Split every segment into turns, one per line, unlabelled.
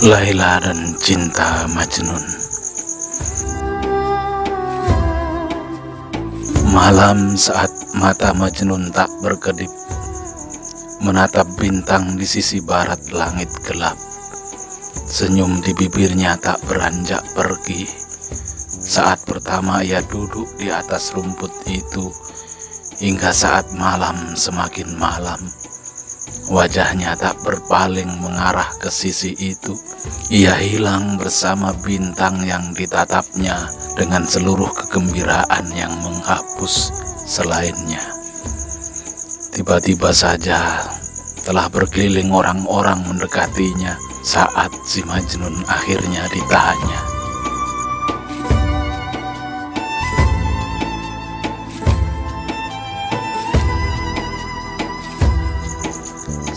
Laila dan Cinta Majnun. Malam saat mata Majnun tak berkedip Menatap bintang di sisi barat langit gelap. Senyum di bibirnya tak beranjak pergi. Saat pertama ia duduk di atas rumput itu Hingga saat malam semakin malam Wajahnya tak berpaling mengarah ke sisi itu. Ia hilang bersama bintang yang ditatapnya dengan seluruh kegembiraan yang menghapus selainnya. Tiba-tiba saja telah berkeliling orang-orang mendekatinya saat si Majnun akhirnya ditahannya.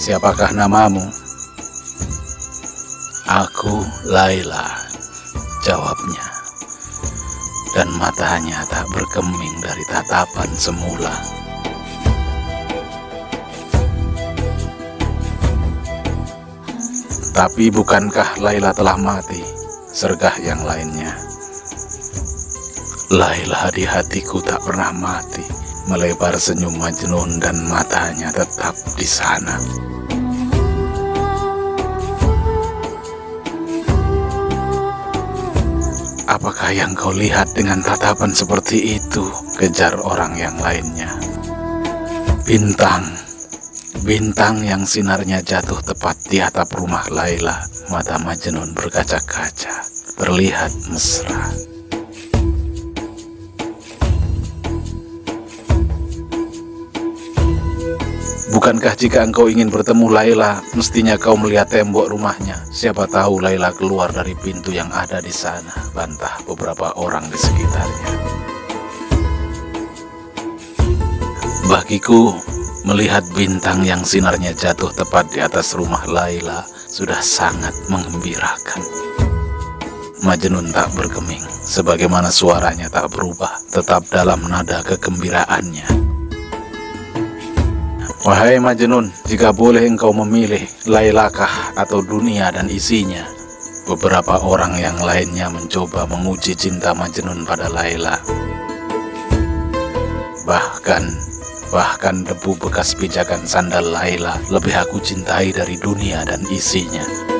Siapakah namamu? Aku Laila, jawabnya. Dan matanya tak berkeming dari tatapan semula. Tapi bukankah Laila telah mati? Sergah yang lainnya. Laila di hatiku tak pernah mati. Melebar senyum Majnun dan matanya tetap di sana. Apakah yang kau lihat dengan tatapan seperti itu? Kejar orang yang lainnya. Bintang, bintang yang sinarnya jatuh tepat di atap rumah Laila. Mata Majnun berkaca-kaca, terlihat mesra. Bukankah jika engkau ingin bertemu Laila, mestinya kau melihat tembok rumahnya? Siapa tahu Laila keluar dari pintu yang ada di sana, bantah beberapa orang di sekitarnya. Bagiku, melihat bintang yang sinarnya jatuh tepat di atas rumah Laila sudah sangat mengembirakan. Majnun tak bergeming, sebagaimana suaranya tak berubah, tetap dalam nada kegembiraannya. Wahai Majnun, jika boleh engkau memilih Lailakah atau dunia dan isinya, beberapa orang yang lainnya mencoba menguji cinta Majnun pada Laila. Bahkan, bahkan debu bekas pijakan sandal Laila lebih aku cintai dari dunia dan isinya.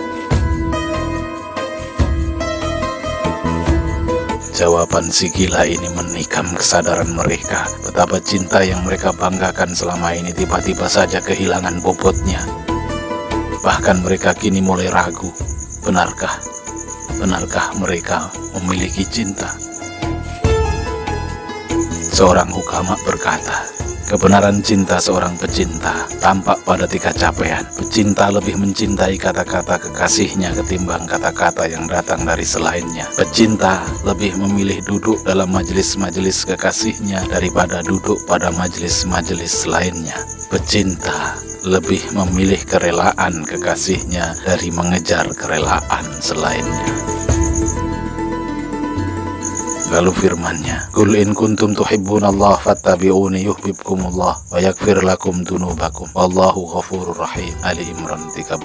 Jawaban si gila ini menikam kesadaran mereka betapa cinta yang mereka banggakan selama ini tiba-tiba saja kehilangan bobotnya. Bahkan mereka kini mulai ragu, benarkah? Benarkah mereka memiliki cinta? Seorang hukama berkata, Kebenaran cinta seorang pecinta tampak pada tika capaian. Pecinta lebih mencintai kata-kata kekasihnya ketimbang kata-kata yang datang dari selainnya. Pecinta lebih memilih duduk dalam majelis-majelis kekasihnya daripada duduk pada majelis-majelis lainnya. Pecinta lebih memilih kerelaan kekasihnya dari mengejar kerelaan selainnya. Lalu firmannya, Qul in kuntum Allah fattabi'uni yuhibbukumullah wa yakfir lakum dunubakum. Wallahu ghafurur rahim. Ali Imran 31.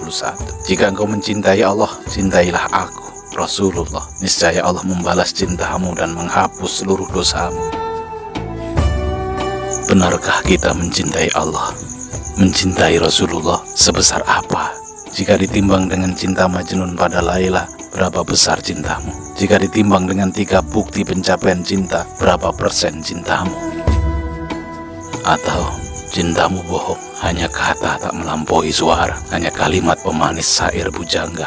Jika engkau mencintai Allah, cintailah aku. Rasulullah, niscaya Allah membalas cintamu dan menghapus seluruh dosamu. Benarkah kita mencintai Allah? Mencintai Rasulullah sebesar apa? Jika ditimbang dengan cinta Majnun pada Laila, berapa besar cintamu? Jika ditimbang dengan tiga bukti pencapaian cinta, berapa persen cintamu? Atau cintamu bohong, hanya kata tak melampaui suara, hanya kalimat pemanis sair bujangga.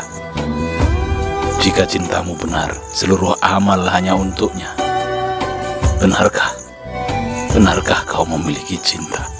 Jika cintamu benar, seluruh amal hanya untuknya. Benarkah? Benarkah kau memiliki cinta?